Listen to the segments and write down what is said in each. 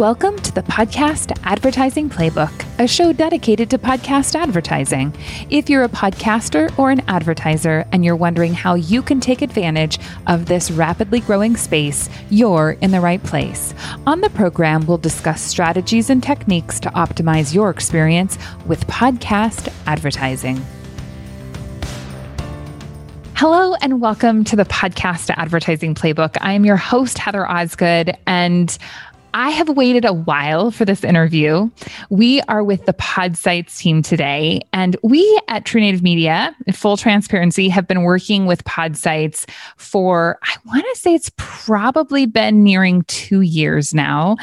Welcome to the Podcast Advertising Playbook, a show dedicated to podcast advertising. If you're a podcaster or an advertiser and you're wondering how you can take advantage of this rapidly growing space, you're in the right place. On the program, we'll discuss strategies and techniques to optimize your experience with podcast advertising. Hello and welcome to the Podcast Advertising Playbook. I am your host, Heather Osgood, and I have waited a while for this interview. We are with the Podsights team today, and we at True Native Media, full transparency, have been working with Podsights for, I want to say it's probably been nearing two years now.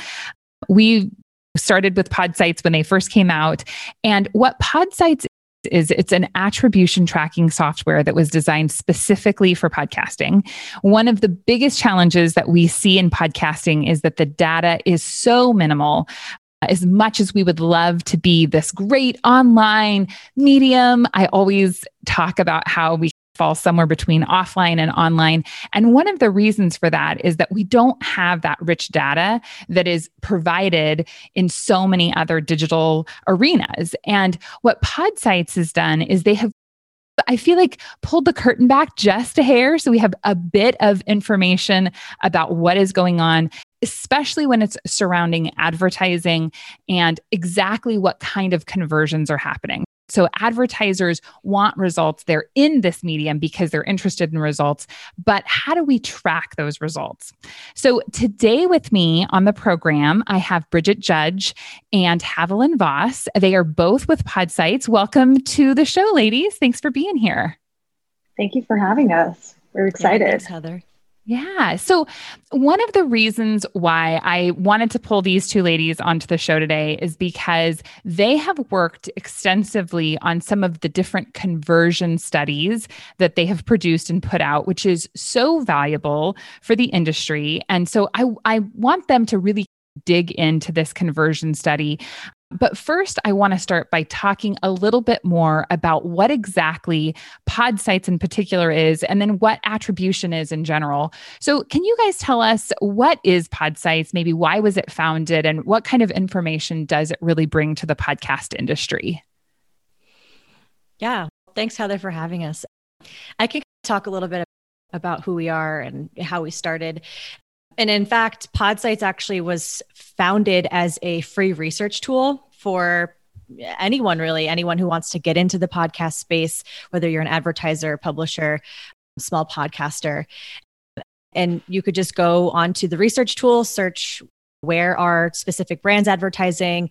We started with Podsights when they first came out. And what Podsights is it's an attribution tracking software that was designed specifically for podcasting. One of the biggest challenges that we see in podcasting is that the data is so minimal as much as we would love to be this great online medium, I always talk about how we fall somewhere between offline and online. And one of the reasons for that is that we don't have that rich data that is provided in so many other digital arenas. And what Podsights has done is they have I feel like pulled the curtain back just a hair. So we have a bit of information about what is going on, especially when it's surrounding advertising and exactly what kind of conversions are happening. So advertisers want results. They're in this medium because they're interested in results. But how do we track those results? So today with me on the program, I have Bridget Judge and Haviland Voss. They are both with Podsights. Welcome to the show, ladies. Thanks for being here. Thank you for having us. We're excited. Yeah, thanks, Heather. Yeah. So, one of the reasons why I wanted to pull these two ladies onto the show today is because they have worked extensively on some of the different conversion studies that they have produced and put out, which is so valuable for the industry. And so, I, I want them to really dig into this conversion study but first, I want to start by talking a little bit more about what exactly Podsights in particular is, and then what attribution is in general. So, can you guys tell us what is Podsights? Maybe why was it founded, and what kind of information does it really bring to the podcast industry? Yeah, thanks, Heather, for having us. I can talk a little bit about who we are and how we started. And in fact, Podsights actually was founded as a free research tool for anyone really, anyone who wants to get into the podcast space, whether you're an advertiser, publisher, small podcaster. And you could just go onto the research tool, search where are specific brands advertising.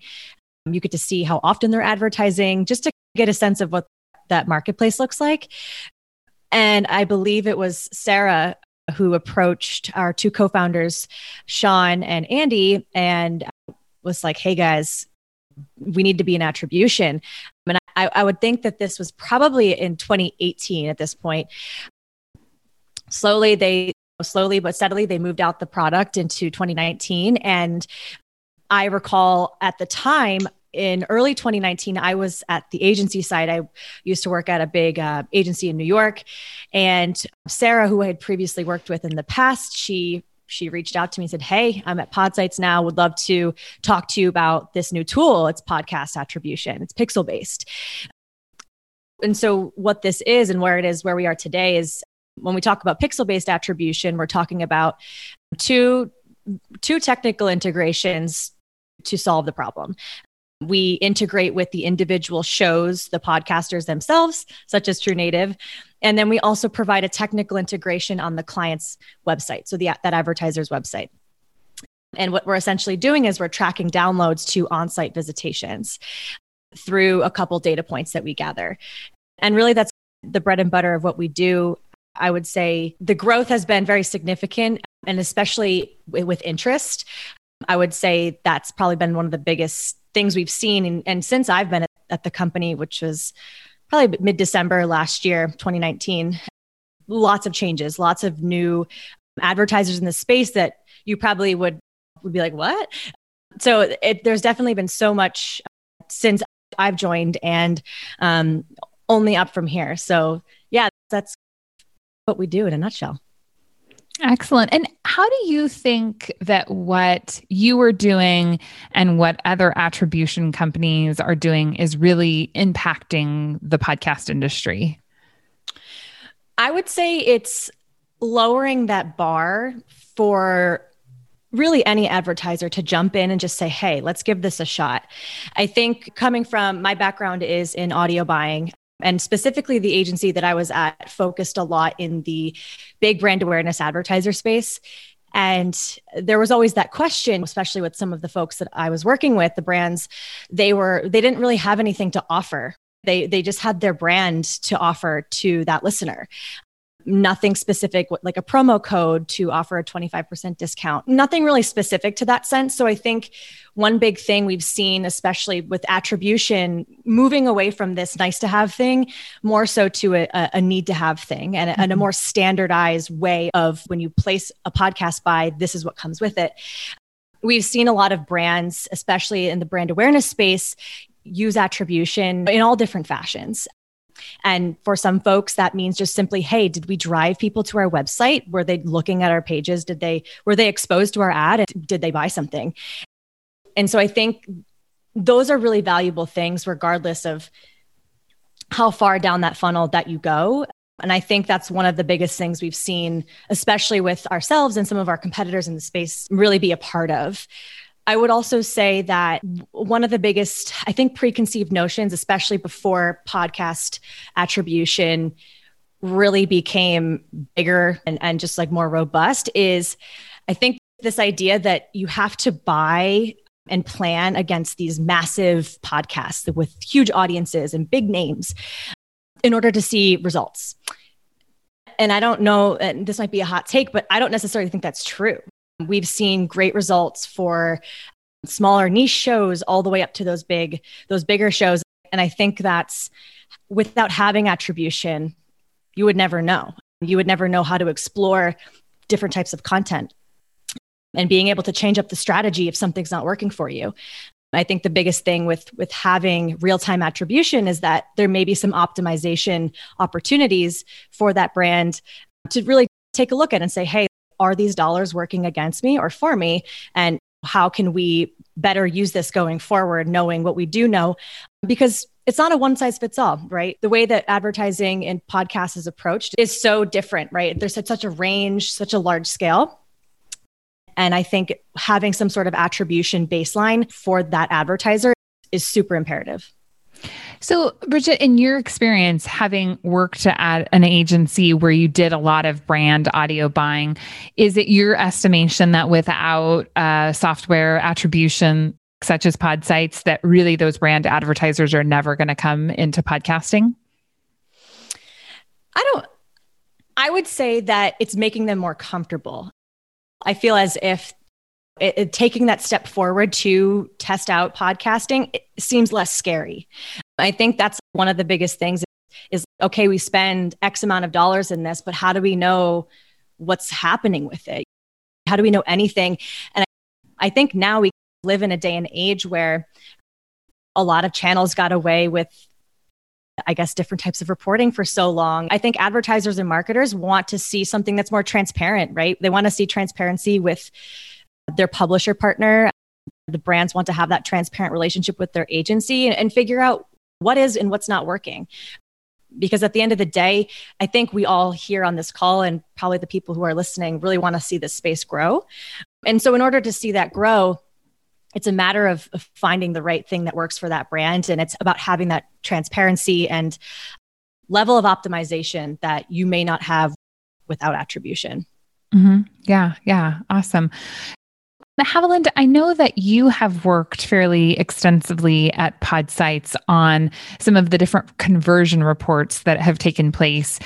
You get to see how often they're advertising, just to get a sense of what that marketplace looks like. And I believe it was Sarah who approached our two co-founders, Sean and Andy, and was like, "Hey guys, we need to be an attribution." And I, I would think that this was probably in 2018 at this point. Slowly, they slowly but steadily they moved out the product into 2019, and I recall at the time in early 2019, I was at the agency side. I used to work at a big uh, agency in New York, and Sarah, who I had previously worked with in the past, she she reached out to me and said, Hey, I'm at Podsights now. Would love to talk to you about this new tool. It's podcast attribution, it's pixel based. And so, what this is and where it is, where we are today, is when we talk about pixel based attribution, we're talking about two, two technical integrations to solve the problem. We integrate with the individual shows, the podcasters themselves, such as True Native. And then we also provide a technical integration on the client's website, so the, that advertiser's website. And what we're essentially doing is we're tracking downloads to on site visitations through a couple data points that we gather. And really, that's the bread and butter of what we do. I would say the growth has been very significant, and especially with interest. I would say that's probably been one of the biggest things we've seen. And, and since I've been at, at the company, which was probably mid December last year, 2019, lots of changes, lots of new advertisers in the space that you probably would would be like, what? So it, there's definitely been so much since I've joined, and um, only up from here. So yeah, that's what we do in a nutshell. Excellent. And how do you think that what you are doing and what other attribution companies are doing is really impacting the podcast industry? I would say it's lowering that bar for really any advertiser to jump in and just say, hey, let's give this a shot. I think coming from my background is in audio buying. And specifically, the agency that I was at focused a lot in the big brand awareness advertiser space. And there was always that question, especially with some of the folks that I was working with, the brands, they were, they didn't really have anything to offer. They, they just had their brand to offer to that listener nothing specific like a promo code to offer a 25% discount nothing really specific to that sense so i think one big thing we've seen especially with attribution moving away from this nice to have thing more so to a, a need to have thing and, mm-hmm. and a mm-hmm. more standardized way of when you place a podcast buy this is what comes with it we've seen a lot of brands especially in the brand awareness space use attribution in all different fashions and for some folks, that means just simply, hey, did we drive people to our website? Were they looking at our pages? Did they were they exposed to our ad? Did they buy something? And so I think those are really valuable things, regardless of how far down that funnel that you go. And I think that's one of the biggest things we've seen, especially with ourselves and some of our competitors in the space, really be a part of. I would also say that one of the biggest, I think, preconceived notions, especially before podcast attribution really became bigger and, and just like more robust, is I think this idea that you have to buy and plan against these massive podcasts with huge audiences and big names in order to see results. And I don't know, and this might be a hot take, but I don't necessarily think that's true. We've seen great results for smaller niche shows all the way up to those big those bigger shows and I think that's without having attribution you would never know. You would never know how to explore different types of content and being able to change up the strategy if something's not working for you. I think the biggest thing with with having real-time attribution is that there may be some optimization opportunities for that brand to really take a look at and say, "Hey, are these dollars working against me or for me? And how can we better use this going forward, knowing what we do know? Because it's not a one size fits all, right? The way that advertising and podcasts is approached is so different, right? There's such a range, such a large scale. And I think having some sort of attribution baseline for that advertiser is super imperative. So, Bridget, in your experience, having worked at an agency where you did a lot of brand audio buying, is it your estimation that without uh, software attribution, such as Podsights, that really those brand advertisers are never going to come into podcasting? I don't, I would say that it's making them more comfortable. I feel as if it, it, taking that step forward to test out podcasting seems less scary. I think that's one of the biggest things is okay, we spend X amount of dollars in this, but how do we know what's happening with it? How do we know anything? And I, I think now we live in a day and age where a lot of channels got away with I guess, different types of reporting for so long. I think advertisers and marketers want to see something that's more transparent, right? They want to see transparency with their publisher partner. The brands want to have that transparent relationship with their agency and, and figure out what is and what's not working. Because at the end of the day i think we all here on this call and probably the people who are listening really want to see this space grow. And so in order to see that grow it's a matter of, of, finding the right thing that works for that brand. And it's about having that transparency and level of optimization that you may not have without attribution. Mm-hmm. yeah yeah. Awesome Haviland, I know that you have worked fairly extensively at Podsights on some of the different conversion reports that have taken place.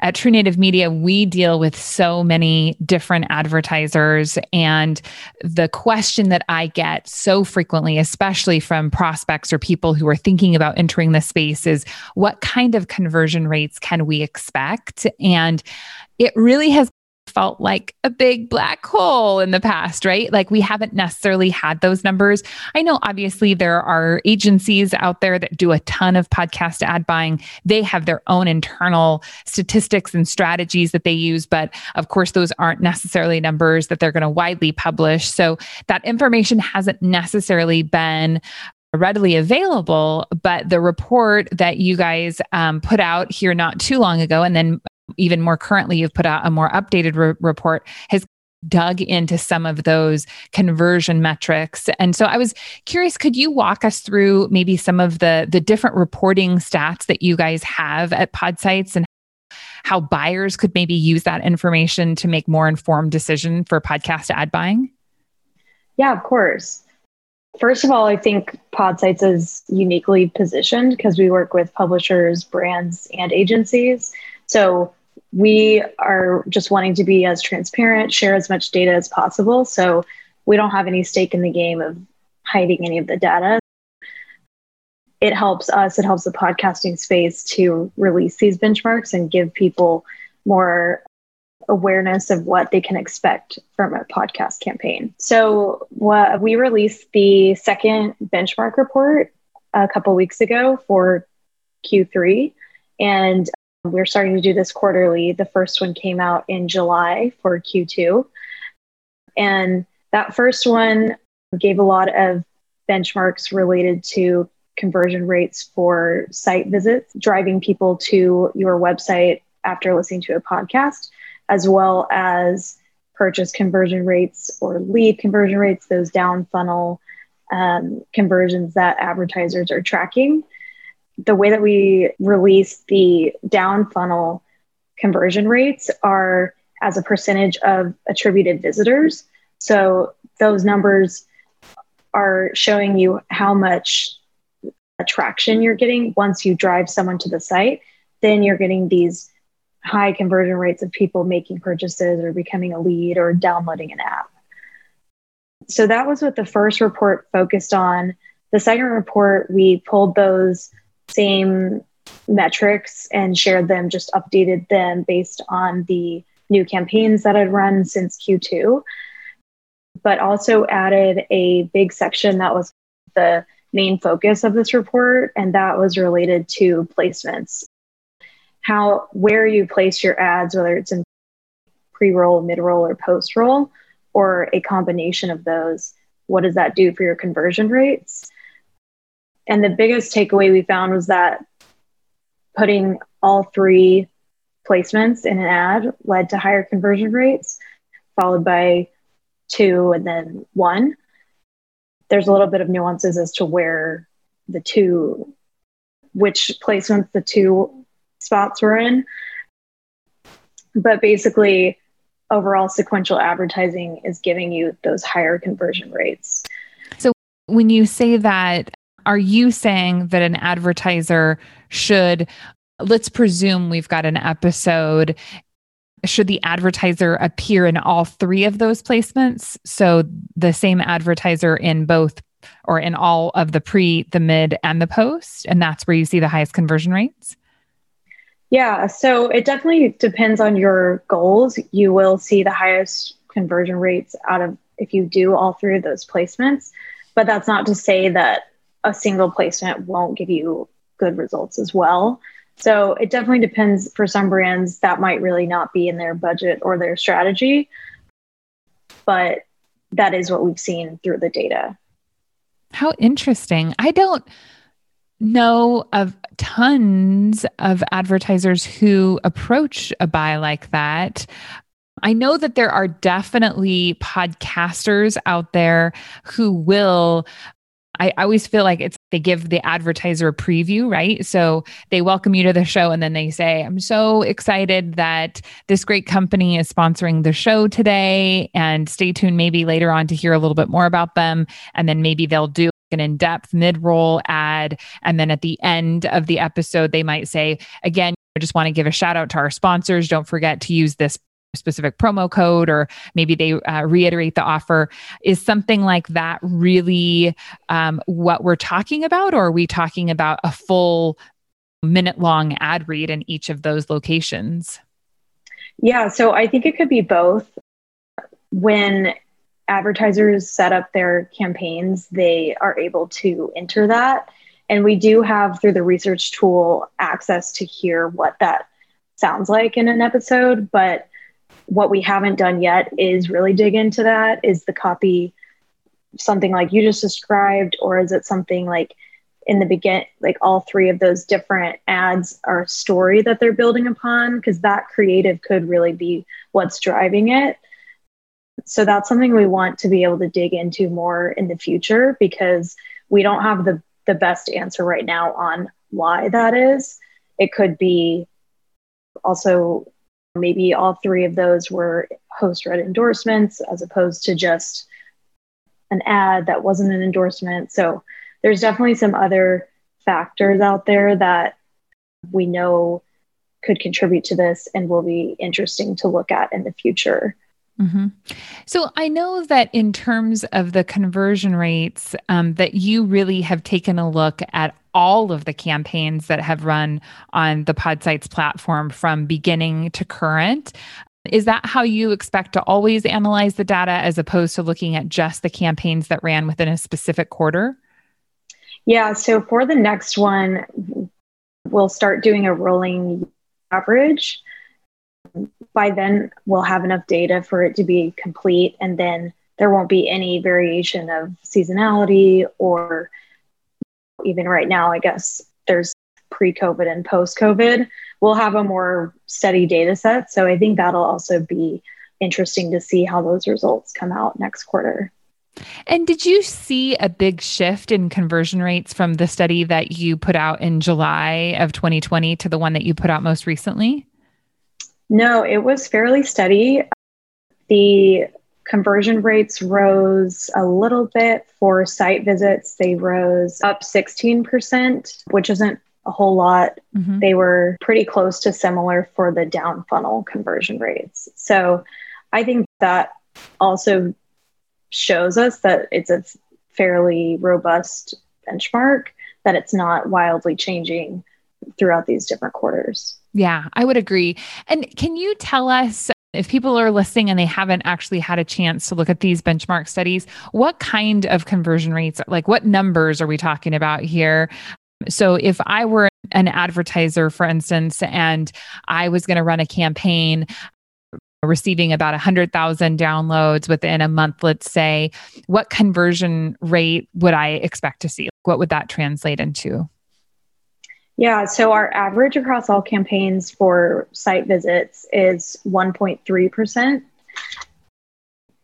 At True Native Media, we deal with so many different advertisers. And the question that I get so frequently, especially from prospects or people who are thinking about entering the space, is what kind of conversion rates can we expect? And it really has felt like a big black hole in the past, right? Like we haven't necessarily had those numbers. I know obviously there are agencies out there that do a ton of podcast ad buying. They have their own internal statistics and strategies that they use, but of course, those aren't necessarily numbers that they're going to widely publish. So that information hasn't necessarily been readily available, but the report that you guys um, put out here not too long ago, and then even more currently, you've put out a more updated re- report, has dug into some of those conversion metrics. And so I was curious, could you walk us through maybe some of the, the different reporting stats that you guys have at Podsights and how buyers could maybe use that information to make more informed decision for podcast ad buying? Yeah, of course. First of all, I think Podsights is uniquely positioned because we work with publishers, brands, and agencies. So we are just wanting to be as transparent, share as much data as possible. So we don't have any stake in the game of hiding any of the data. It helps us, it helps the podcasting space to release these benchmarks and give people more awareness of what they can expect from a podcast campaign. So we released the second benchmark report a couple weeks ago for Q3 and we're starting to do this quarterly. The first one came out in July for Q2. And that first one gave a lot of benchmarks related to conversion rates for site visits, driving people to your website after listening to a podcast, as well as purchase conversion rates or lead conversion rates, those down funnel um, conversions that advertisers are tracking the way that we release the down funnel conversion rates are as a percentage of attributed visitors. So those numbers are showing you how much attraction you're getting once you drive someone to the site. Then you're getting these high conversion rates of people making purchases or becoming a lead or downloading an app. So that was what the first report focused on. The second report, we pulled those same metrics and shared them, just updated them based on the new campaigns that I'd run since Q2, but also added a big section that was the main focus of this report, and that was related to placements. How, where you place your ads, whether it's in pre roll, mid roll, or post roll, or a combination of those, what does that do for your conversion rates? And the biggest takeaway we found was that putting all three placements in an ad led to higher conversion rates, followed by two and then one. There's a little bit of nuances as to where the two, which placements the two spots were in. But basically, overall sequential advertising is giving you those higher conversion rates. So when you say that are you saying that an advertiser should, let's presume we've got an episode, should the advertiser appear in all three of those placements? So the same advertiser in both or in all of the pre, the mid, and the post? And that's where you see the highest conversion rates? Yeah, so it definitely depends on your goals. You will see the highest conversion rates out of if you do all three of those placements. But that's not to say that a single placement won't give you good results as well. So it definitely depends for some brands that might really not be in their budget or their strategy. But that is what we've seen through the data. How interesting. I don't know of tons of advertisers who approach a buy like that. I know that there are definitely podcasters out there who will I, always feel like it's they give the advertiser a preview, right? So they welcome you to the show and then they say, I'm so excited that this great company is sponsoring the show today. And stay tuned maybe later on to hear a little bit more about them. And then maybe they'll do an in depth mid roll ad. And then at the end of the episode, they might say, again, I just want to give a shout out to our sponsors. Don't forget to use this specific promo code or maybe they uh, reiterate the offer is something like that really um, what we're talking about or are we talking about a full minute long ad read in each of those locations Yeah, so I think it could be both. When advertisers set up their campaigns, they are able to enter that. And we do have, through the research tool, access to hear what that sounds like in an episode. But what we haven't done yet is really dig into that. Is the copy something like you just described, or is it something like in the begin like all three of those different ads are story that they're building upon? Because that creative could really be what's driving it. So that's something we want to be able to dig into more in the future because we don't have the the best answer right now on why that is. It could be also maybe all three of those were host read endorsements as opposed to just an ad that wasn't an endorsement so there's definitely some other factors out there that we know could contribute to this and will be interesting to look at in the future. Mm-hmm. So I know that in terms of the conversion rates, um, that you really have taken a look at all of the campaigns that have run on the Podsights platform from beginning to current. Is that how you expect to always analyze the data as opposed to looking at just the campaigns that ran within a specific quarter? Yeah, so for the next one, we'll start doing a rolling average. By then, we'll have enough data for it to be complete, and then there won't be any variation of seasonality or even right now, I guess there's pre COVID and post COVID. We'll have a more steady data set. So I think that'll also be interesting to see how those results come out next quarter. And did you see a big shift in conversion rates from the study that you put out in July of 2020 to the one that you put out most recently? No, it was fairly steady. The conversion rates rose a little bit for site visits. They rose up 16%, which isn't a whole lot. Mm-hmm. They were pretty close to similar for the down funnel conversion rates. So I think that also shows us that it's a fairly robust benchmark, that it's not wildly changing throughout these different quarters. Yeah, I would agree. And can you tell us if people are listening and they haven't actually had a chance to look at these benchmark studies, what kind of conversion rates, like what numbers are we talking about here? So, if I were an advertiser, for instance, and I was going to run a campaign, receiving about 100,000 downloads within a month, let's say, what conversion rate would I expect to see? What would that translate into? Yeah, so our average across all campaigns for site visits is 1.3%.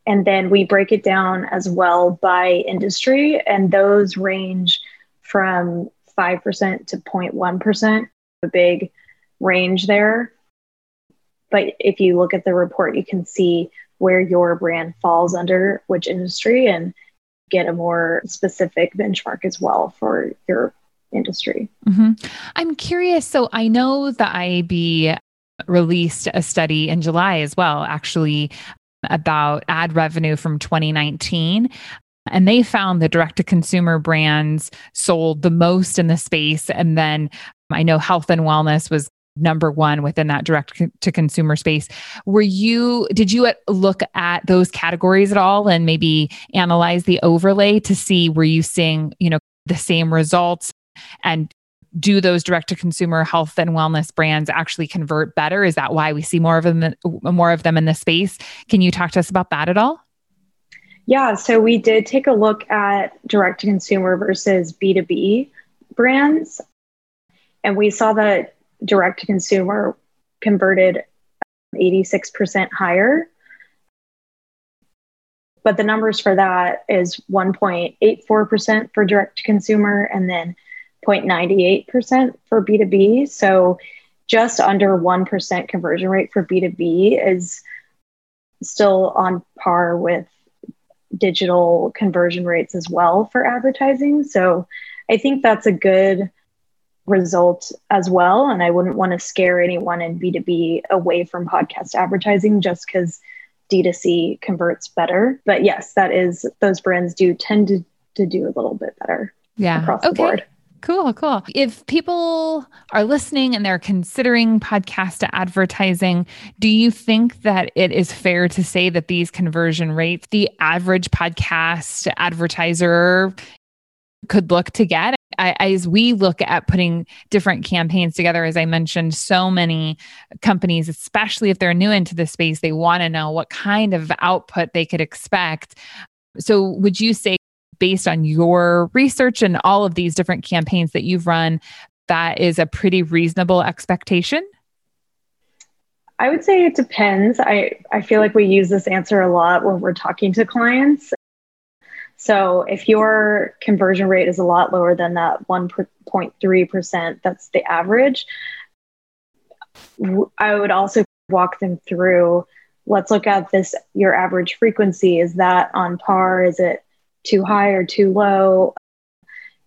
And then we break it down as well by industry, and those range from 5% to 0.1%, a big range there. But if you look at the report, you can see where your brand falls under which industry and get a more specific benchmark as well for your industry. Mm-hmm. I'm curious. So I know the IAB released a study in July as well, actually, about ad revenue from 2019. And they found the direct to consumer brands sold the most in the space. And then I know health and wellness was number one within that direct to consumer space. Were you, did you look at those categories at all and maybe analyze the overlay to see were you seeing, you know, the same results and do those direct to consumer health and wellness brands actually convert better? Is that why we see more of them, more of them in the space? Can you talk to us about that at all? Yeah, so we did take a look at direct to consumer versus B2B brands. And we saw that direct to consumer converted 86% higher. But the numbers for that is 1.84% for direct to consumer and then 0.98% for B2B. So just under 1% conversion rate for B2B is still on par with digital conversion rates as well for advertising. So I think that's a good result as well. And I wouldn't want to scare anyone in B2B away from podcast advertising just because D2C converts better. But yes, that is, those brands do tend to, to do a little bit better yeah. across okay. the board. Cool, cool. If people are listening and they're considering podcast advertising, do you think that it is fair to say that these conversion rates, the average podcast advertiser could look to get? I, as we look at putting different campaigns together, as I mentioned, so many companies, especially if they're new into the space, they want to know what kind of output they could expect. So, would you say based on your research and all of these different campaigns that you've run, that is a pretty reasonable expectation? I would say it depends. I, I feel like we use this answer a lot when we're talking to clients. So if your conversion rate is a lot lower than that 1.3%, that's the average, I would also walk them through let's look at this your average frequency is that on par is it too high or too low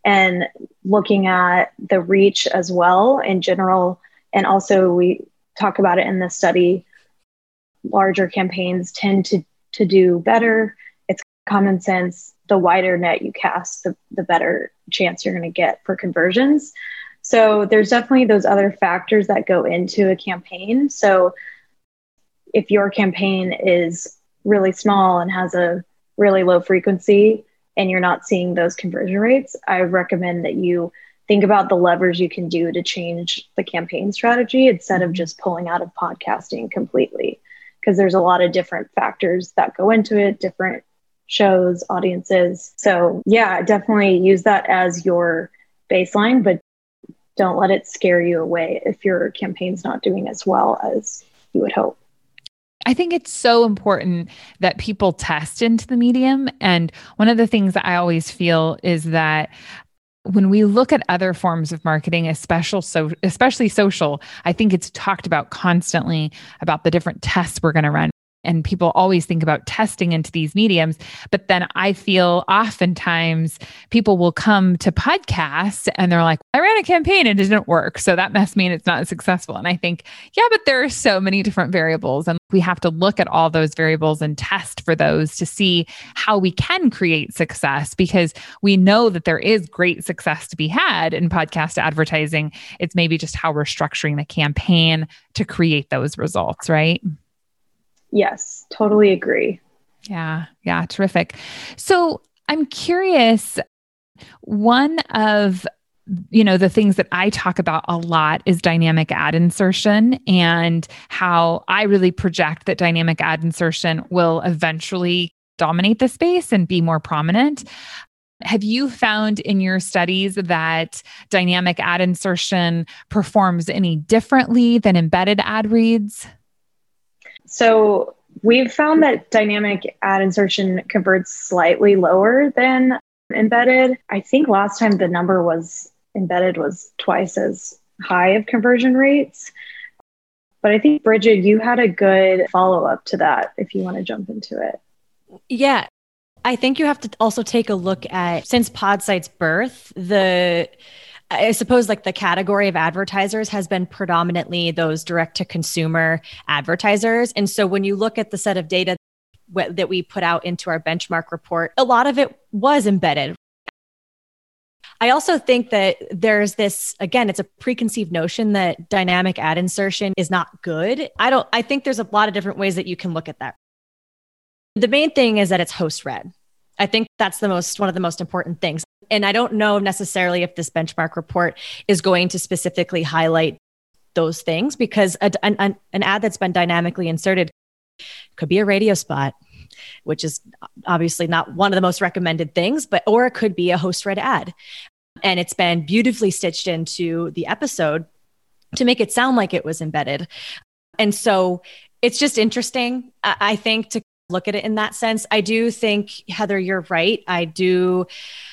and looking at the reach as well in general. And also we talk about it in the study larger campaigns tend to to do better. It's common sense. The wider net you cast the, the better chance you're going to get for conversions. So there's definitely those other factors that go into a campaign. So if your campaign is really small and has a really low frequency and you're not seeing those conversion rates, I recommend that you think about the levers you can do to change the campaign strategy instead of mm-hmm. just pulling out of podcasting completely. Because there's a lot of different factors that go into it, different shows, audiences. So, yeah, definitely use that as your baseline, but don't let it scare you away if your campaign's not doing as well as you would hope. I think it's so important that people test into the medium. And one of the things that I always feel is that when we look at other forms of marketing, especially so, especially social, I think it's talked about constantly about the different tests we're going to run and people always think about testing into these mediums but then i feel oftentimes people will come to podcasts and they're like i ran a campaign and it didn't work. So that must mean it's not successful. And i think yeah but there are so many different variables and we have to look at all those variables and test for those to see how we can create success because we know that there is great success to be had in podcast advertising. It's maybe just how we're structuring the campaign to create those results right Yes, totally agree. Yeah, yeah, terrific. So I'm curious, one of you know the things that i talk about a lot is dynamic ad insertion and how i really project that dynamic ad insertion will eventually dominate the space and be more prominent have you found in your studies that dynamic ad insertion performs any differently than embedded ad reads so we've found that dynamic ad insertion converts slightly lower than embedded. I think last time the number was embedded was twice as high of conversion rates. But I think, Bridget, you had a good follow up to that if you want to jump into it. Yeah. I think you have to also take a look at since Podsights' birth, the I suppose like the category of advertisers has been predominantly those direct to consumer advertisers. And so when you look at the set of data that we put out into our benchmark report, a lot of it was embedded. I also think that there's this again, it's a preconceived notion that dynamic ad insertion is not good. I don't I think there's a lot of different ways that you can look at that. The main thing is that it's host read. I think that's the most one of the most important things and I don't know necessarily if this benchmark report is going to specifically highlight those things because a, an, an ad that's been dynamically inserted could be a radio spot which is obviously not one of the most recommended things but or it could be a host read ad. And it's been beautifully stitched into the episode to make it sound like it was embedded. And so it's just interesting i think to look at it in that sense. I do think, Heather, you're right. I do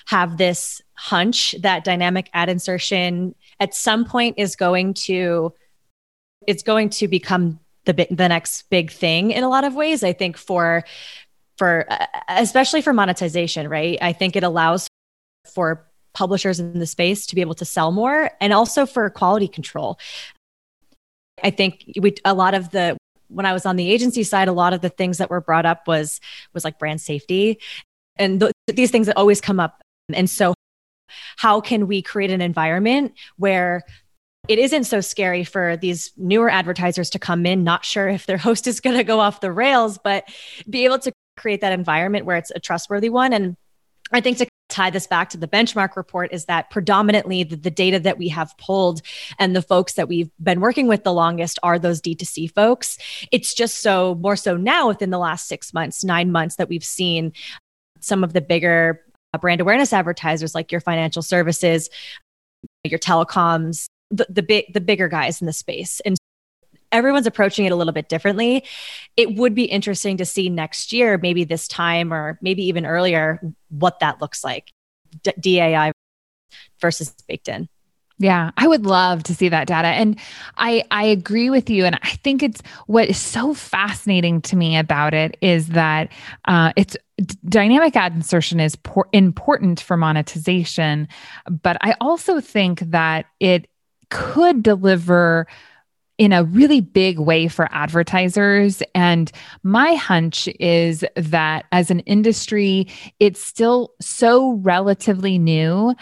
have this hunch that dynamic ad insertion at some point is going to it's going to become the the next big thing in a lot of ways. I think for for uh, especially for monetization, right? I think it allows for publishers in the space to be able to sell more and also for quality control. I think we a lot of the when I was on the agency side, a lot of the things that were brought up was was like brand safety, and th- these things that always come up. And so, how can we create an environment where it isn't so scary for these newer advertisers to come in, not sure if their host is going to go off the rails, but be able to create that environment where it's a trustworthy one. And I think to tie this back to the benchmark report is that predominantly the, the, data that we have pulled and the folks that we've been working with the longest are those D2C folks. It's just so more so now within the last six months, nine months that we've seen some of the bigger uh, brand awareness advertisers like your financial services, your telecoms, the, the big the bigger guys in the space. And everyone's approaching it a little bit differently. It would be interesting to see next year, maybe this time or maybe even earlier, what that looks like. D- DAI versus baked in. Yeah, I would love to see that data. And I I agree with you. And I think it's what is so fascinating to me about it is that uh, it's dynamic ad insertion is por- important for monetization, but I also think that it could deliver in a really big way for advertisers. And my hunch is that as an industry, it's still so relatively new.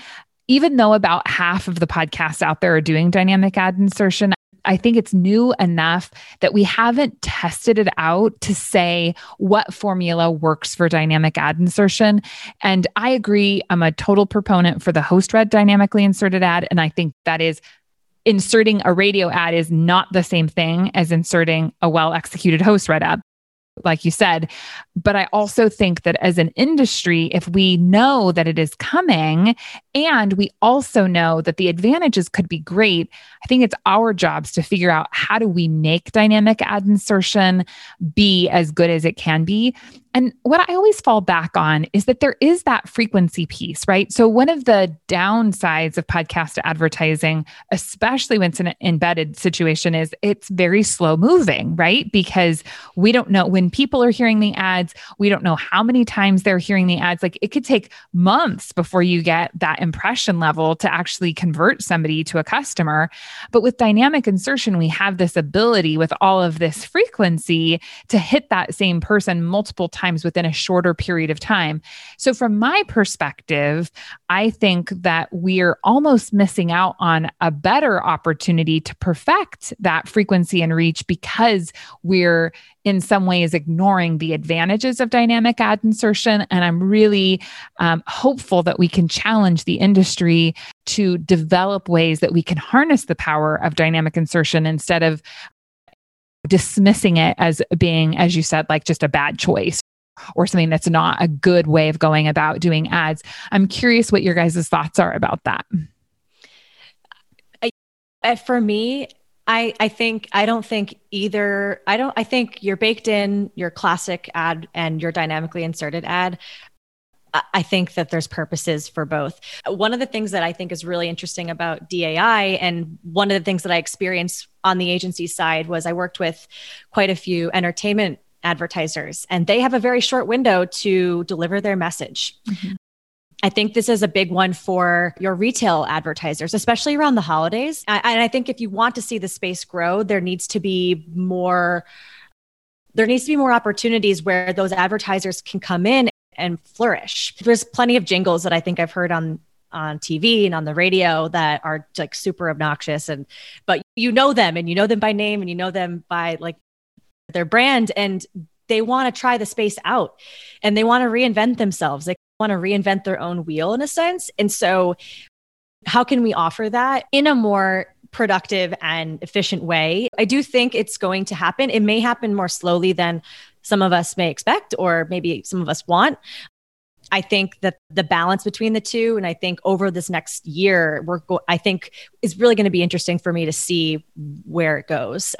Even though about half of the podcasts out there are doing dynamic ad insertion, I think it's new enough that we haven't tested it out to say what formula works for dynamic ad insertion. And I agree, I'm a total proponent for the host read dynamically inserted ad. And I think that is inserting a radio ad is not the same thing as inserting a well executed host read ad like you said. But I also think that as an industry, if we know that it is coming and we also know that the advantages could be great, I think it's our jobs to figure out how do we make dynamic ad insertion be as good as it can be. And what I always fall back on is that there is that frequency piece, right? So, one of the downsides of podcast advertising, especially when it's an embedded situation, is it's very slow moving, right? Because we don't know when people are hearing the ads, we don't know how many times they're hearing the ads. Like it could take months before you get that impression level to actually convert somebody to a customer. But with dynamic insertion, we have this ability with all of this frequency to hit that same person multiple times within a shorter period of time. So, from my perspective, I think that we're almost missing out on a better opportunity to perfect that frequency and reach because we're in some ways ignoring the advantages of dynamic ad insertion. And I'm really um, hopeful that we can challenge the industry to develop ways that we can harness the power of dynamic insertion instead of dismissing it as being, as you said, like just a bad choice or something that's not a good way of going about doing ads. I'm curious what your guys' thoughts are about that. I, for me, I, I think I don't think either I don't I think your baked in your classic ad and your dynamically inserted ad I think that there's purposes for both. One of the things that I think is really interesting about DAI, and one of the things that I experienced on the agency side was I worked with quite a few entertainment advertisers, and they have a very short window to deliver their message. Mm-hmm. I think this is a big one for your retail advertisers, especially around the holidays. And I think if you want to see the space grow, there needs to be more there needs to be more opportunities where those advertisers can come in and flourish. There's plenty of jingles that I think I've heard on on TV and on the radio that are like super obnoxious and but you know them and you know them by name and you know them by like their brand and they want to try the space out and they want to reinvent themselves. Want to reinvent their own wheel in a sense. And so, how can we offer that in a more productive and efficient way? I do think it's going to happen. It may happen more slowly than some of us may expect, or maybe some of us want. I think that the balance between the two, and I think over this next year, we're go- I think is really going to be interesting for me to see where it goes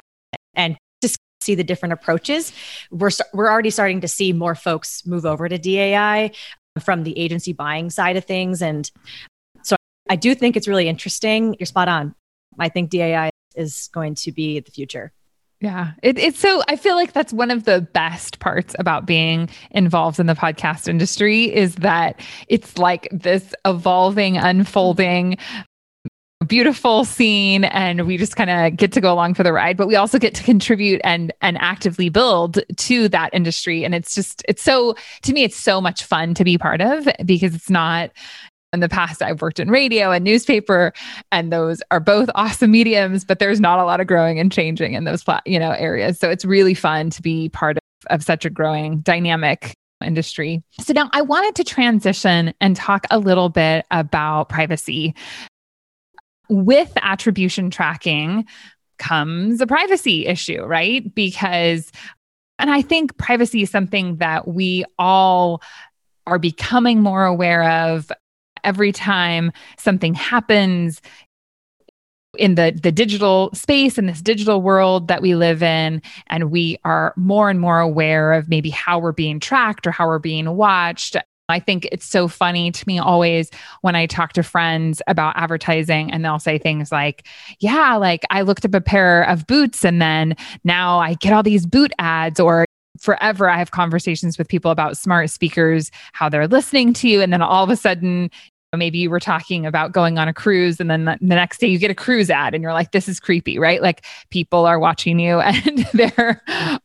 and just see the different approaches. We're we're already starting to see more folks move over to DAI from the agency buying side of things, and so I do think it's really interesting. You're spot on. I think DAI is going to be the future. Yeah, it, it's so. I feel like that's one of the best parts about being involved in the podcast industry is that it's like this evolving, unfolding beautiful scene and we just kind of get to go along for the ride but we also get to contribute and and actively build to that industry and it's just it's so to me it's so much fun to be part of because it's not in the past I've worked in radio and newspaper and those are both awesome mediums but there's not a lot of growing and changing in those you know areas so it's really fun to be part of, of such a growing dynamic industry. So now I wanted to transition and talk a little bit about privacy. With attribution tracking comes a privacy issue, right? Because and I think privacy is something that we all are becoming more aware of every time something happens in the the digital space in this digital world that we live in and we are more and more aware of maybe how we're being tracked or how we're being watched I think it's so funny to me always when I talk to friends about advertising and they'll say things like, Yeah, like I looked up a pair of boots and then now I get all these boot ads, or forever I have conversations with people about smart speakers, how they're listening to you. And then all of a sudden, maybe you were talking about going on a cruise and then the, next day you get a cruise ad and you're like this is creepy right? Like people are watching you and they're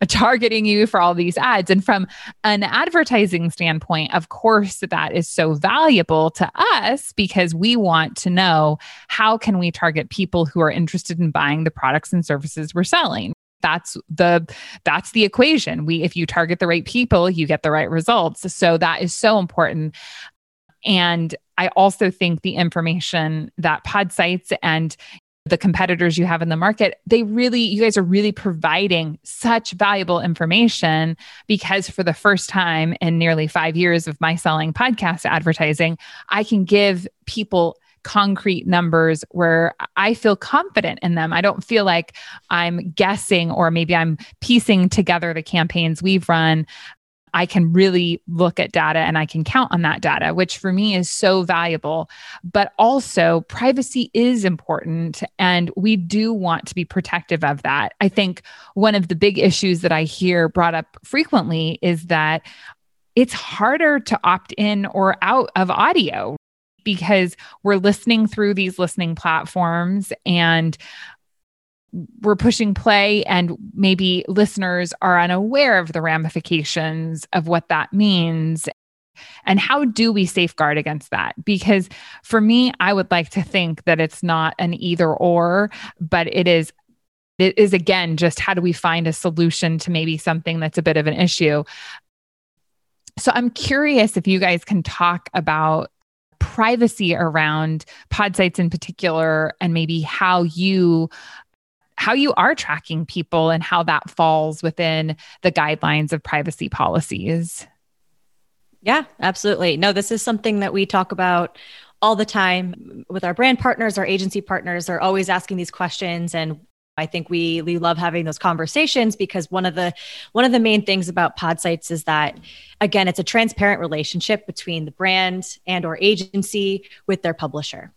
targeting you for all these ads. And from an advertising standpoint of course that is so valuable to us because we want to know how can we target people who are interested in buying the products and services we're selling. That's the that's the equation. We if you target the right people you get the right results. So that is so important and I also think the information that Podsights and the competitors you have in the market, they really, you guys are really providing such valuable information because for the first time in nearly five years of my selling podcast advertising, I can give people concrete numbers where I feel confident in them. I don't feel like I'm guessing or maybe I'm piecing together the campaigns we've run. I can really look at data and I can count on that data, which for me is so valuable. But also, privacy is important, and we do want to be protective of that. I think one of the big issues that I hear brought up frequently is that it's harder to opt in or out of audio because we're listening through these listening platforms and we're pushing play and maybe listeners are unaware of the ramifications of what that means. And how do we safeguard against that? Because for me i would like to think that it's not an either or but it is it is again just how do we find a solution to maybe something that's a bit of an issue? So i'm curious if you guys can talk about privacy around Podsights in particular and maybe how you how you are tracking people and how that falls within the guidelines of privacy policies. Yeah, absolutely. No, this is something that we talk about all the time with our brand partners, our agency partners are always asking these questions and I think we we love having those conversations because one of the one of the main things about Podsights is that again it's a transparent relationship between the brand and or agency with their publisher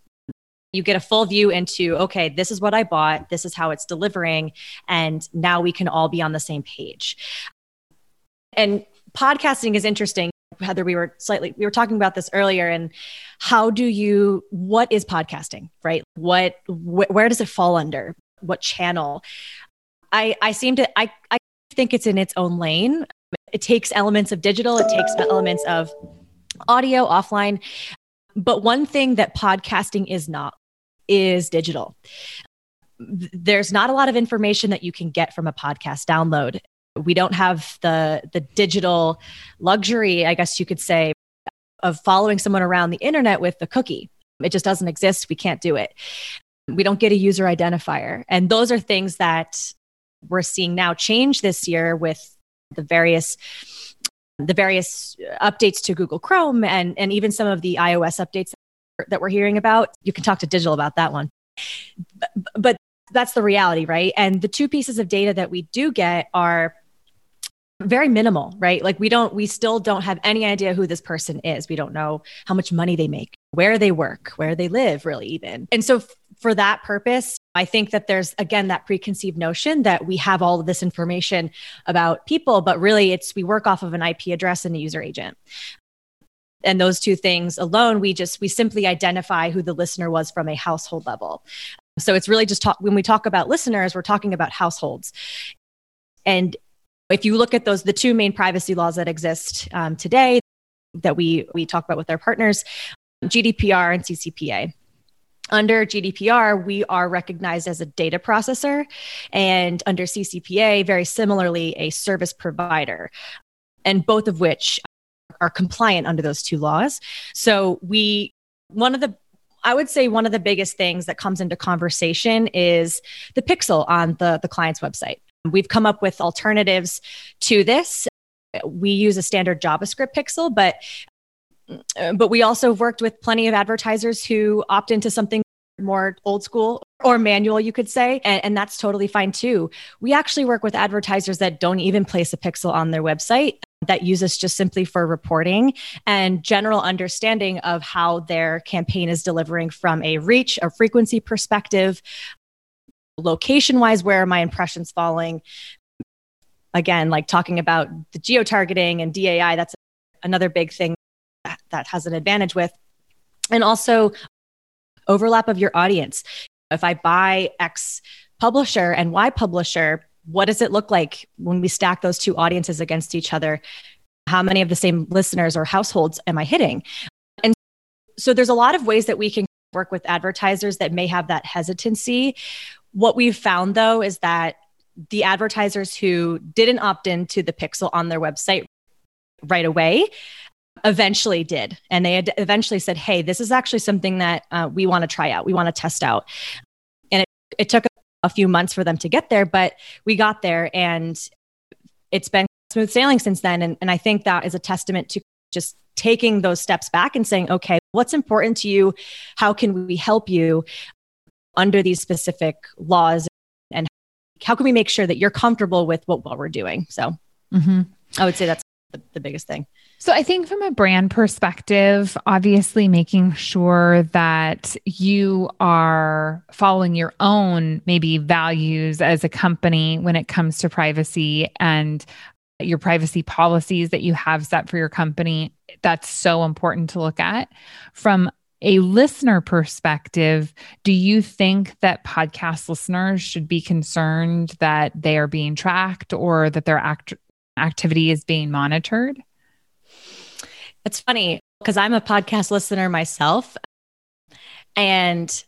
you get a full view into okay this is what i bought this is how it's delivering and now we can all be on the same page. And podcasting is interesting. Heather we were slightly we were talking about this earlier and how do you what is podcasting right? What wh- where does it fall under? What channel? I i seem to i i think it's in its own lane. It takes elements of digital it takes elements of audio offline. But one thing that podcasting is not is digital. There's not a lot of information that you can get from a podcast download. We don't have the the digital luxury, I guess you could say, of following someone around the internet with the cookie. It just doesn't exist. We can't do it. We don't get a user identifier. And those are things that we're seeing now change this year with the various the various updates to Google Chrome and and even some of the iOS updates that we're hearing about, you can talk to digital about that one. But, that's the reality, right? And the two pieces of data that we do get are very minimal, right? Like we don't, we still don't have any idea who this person is. We don't know how much money they make, where they work, where they live, really, even. And so, for that purpose, I think that there's again that preconceived notion that we have all of this information about people, but really it's we work off of an IP address and a user agent and those two things alone we just we simply identify who the listener was from a household level. So it's really just talk when we talk about listeners we're talking about households. And if you look at those the two main privacy laws that exist um, today that we we talk about with our partners GDPR and CCPA under GDPR, we are recognized as a data processor, and under CCPA, very similarly, a service provider, and both of which are compliant under those two laws. So, we, one of the I would say one of the biggest things that comes into conversation is the pixel on the, the client's website. We've come up with alternatives to this. We use a standard JavaScript pixel, but but we also have worked with plenty of advertisers who opt into something more old school or manual, you could say. And, and, that's totally fine too. We actually work with advertisers that don't even place a pixel on their website, that use us just simply for reporting and general understanding of how their campaign is delivering from a reach or frequency perspective, location wise, where are my impressions falling? Again, like talking about the geo targeting and DAI, that's another big thing that, that has an advantage with. And also overlap of your audience. If I buy X publisher and Y publisher, what does it look like when we stack those two audiences against each other? How many of the same listeners or households am I hitting? And so there's a lot of ways that we can work with advertisers that may have that hesitancy. What we've found though is that the advertisers who didn't opt into the pixel on their website right away eventually did. And they eventually said, hey, this is actually something that uh, we want to try out, we want to test out. And it, it took a few months for them to get there, but we got there and it's been smooth sailing since then. And, and I think that is a testament to just taking those steps back and saying, okay, what's important to you? How can we help you under these specific laws? And how can we make sure that you're comfortable with what, what we're doing? So mm-hmm. I would say that's the, the biggest thing. So I think from a brand perspective, obviously making sure that you are following your own maybe values as a company when it comes to privacy and your privacy policies that you have set for your company, that's so important to look at. From a listener perspective, do you think that podcast listeners should be concerned that they are being tracked or that their act- activity is being monitored? It's funny because I'm a podcast listener myself. And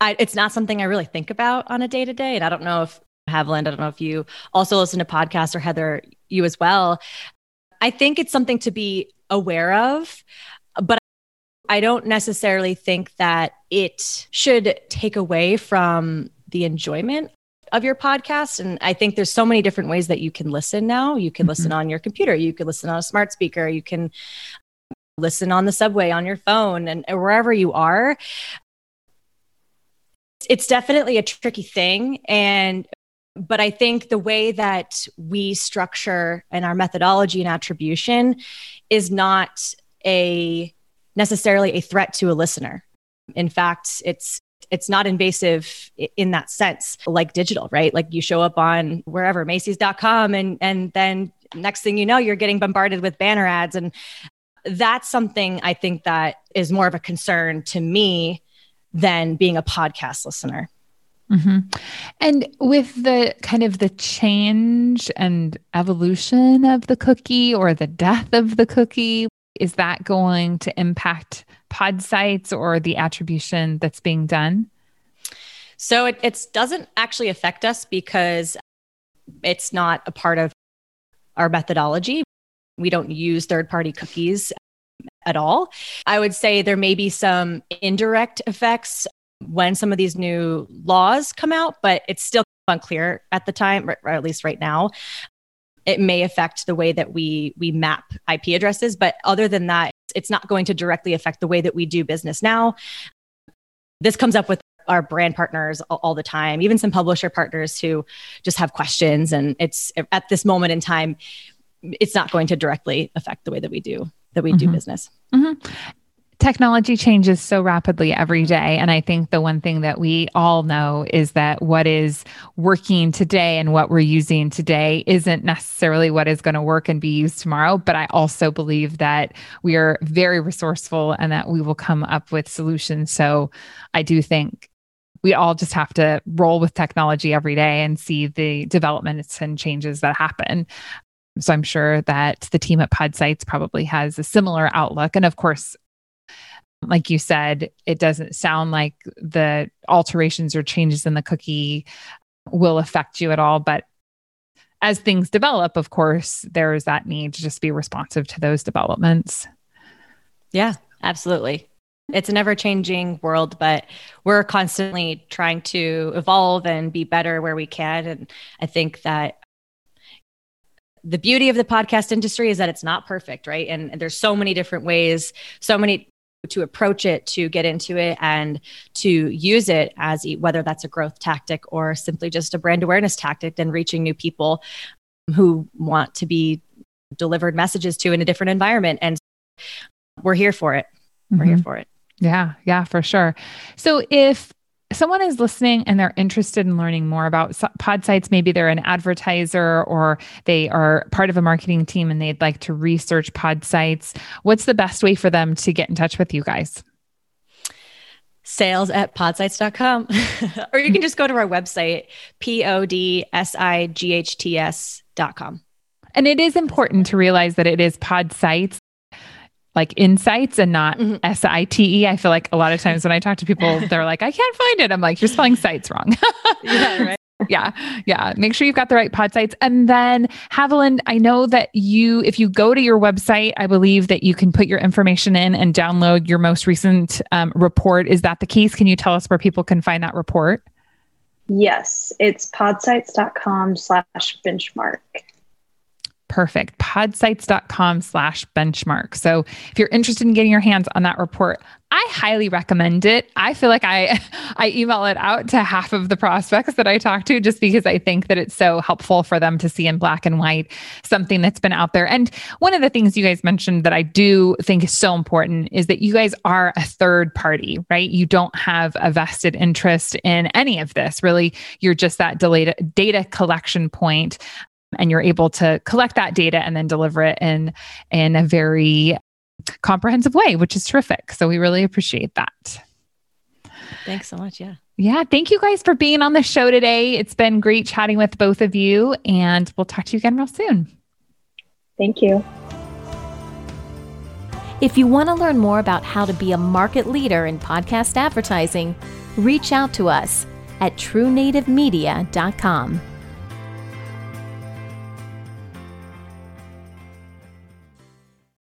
I, it's not something I really think about on a day to day. And I don't know if Haviland, I don't know if you also listen to podcasts or Heather, you as well. I think it's something to be aware of, but I don't necessarily think that it should take away from the enjoyment of your podcast. And I think there's so many different ways that you can listen now. You can mm-hmm. listen on your computer, you can listen on a smart speaker, you can listen on the subway on your phone and wherever you are it's definitely a tricky thing and but i think the way that we structure and our methodology and attribution is not a necessarily a threat to a listener in fact it's it's not invasive in that sense like digital right like you show up on wherever macys.com and and then next thing you know you're getting bombarded with banner ads and that's something I think that is more of a concern to me than being a podcast listener. Mm-hmm. And with the kind of the change and evolution of the cookie or the death of the cookie, is that going to impact Podsights or the attribution that's being done? So it doesn't actually affect us because it's not a part of our methodology. We don't use third party cookies at all. I would say there may be some indirect effects when some of these new laws come out, but it's still unclear at the time, or at least right now. It may affect the way that we we map IP addresses, but other than that, it's not going to directly affect the way that we do business now. This comes up with our brand partners all, the time, even some publisher partners who just have questions. And it's at this moment in time, it's not going to directly affect the way that we do that we mm-hmm. do business. Mm-hmm. Technology changes so rapidly every day. And I think the one thing that we all know is that what is working today and what we're using today isn't necessarily what is going to work and be used tomorrow. But I also believe that we are very resourceful and that we will come up with solutions. So I do think we all just have to roll with technology every day and see the developments and changes that happen. So I'm sure that the team at Podsights probably has a similar outlook. And of course, like you said, it doesn't sound like the alterations or changes in the cookie will affect you at all. But as things develop, of course, there is that need to just be responsive to those developments. Yeah, absolutely. It's an ever changing world, but we're constantly trying to evolve and be better where we can. And I think that the beauty of the podcast industry is that it's not perfect, right? And, and there's so many different ways, so many to approach it, to get into it, and to use it as whether that's a growth tactic or simply just a brand awareness tactic and reaching new people who want to be delivered messages to in a different environment. And we're here for it. We're mm-hmm. here for it. Yeah, yeah, for sure. So if someone is listening and they're interested in learning more about Podsights, maybe they're an advertiser or they are part of a marketing team and they'd like to research Podsights, what's the best way for them to get in touch with you guys? Sales at podsights.com. or you can just go to our website, P O D S I G H T S.com. And it is important to realize that it is Podsights like insights and not mm-hmm. S I T E. I feel like a lot of times when I talk to people, they're like, I can't find it. I'm like, you're spelling sites wrong. yeah, right. Yeah, yeah. Make sure you've got the right Podsights. And then, Haviland, I know that you, if you go to your website, I believe that you can put your information in and download your most recent um, report. Is that the case? Can you tell us where people can find that report? Yes, it's podsights.com slash benchmark perfect. Podsights.com slash benchmark. So if you're interested in getting your hands on that report, I highly recommend it. I feel like I I email it out to half of the prospects that I talk to just because I think that it's so helpful for them to see in black and white something that's been out there. And one of the things you guys mentioned that I do think is so important is that you guys are a third party, right? You don't have a vested interest in any of this. Really, you're just that data data collection point and you're able to collect that data and then deliver it in in a very comprehensive way which is terrific. So we really appreciate that. Thanks so much. Yeah. Yeah. Thank you guys for being on the show today. It's been great chatting with both of you and we'll talk to you again real soon. Thank you. If you want to learn more about how to be a market leader in podcast advertising reach out to us at truenativemedia.com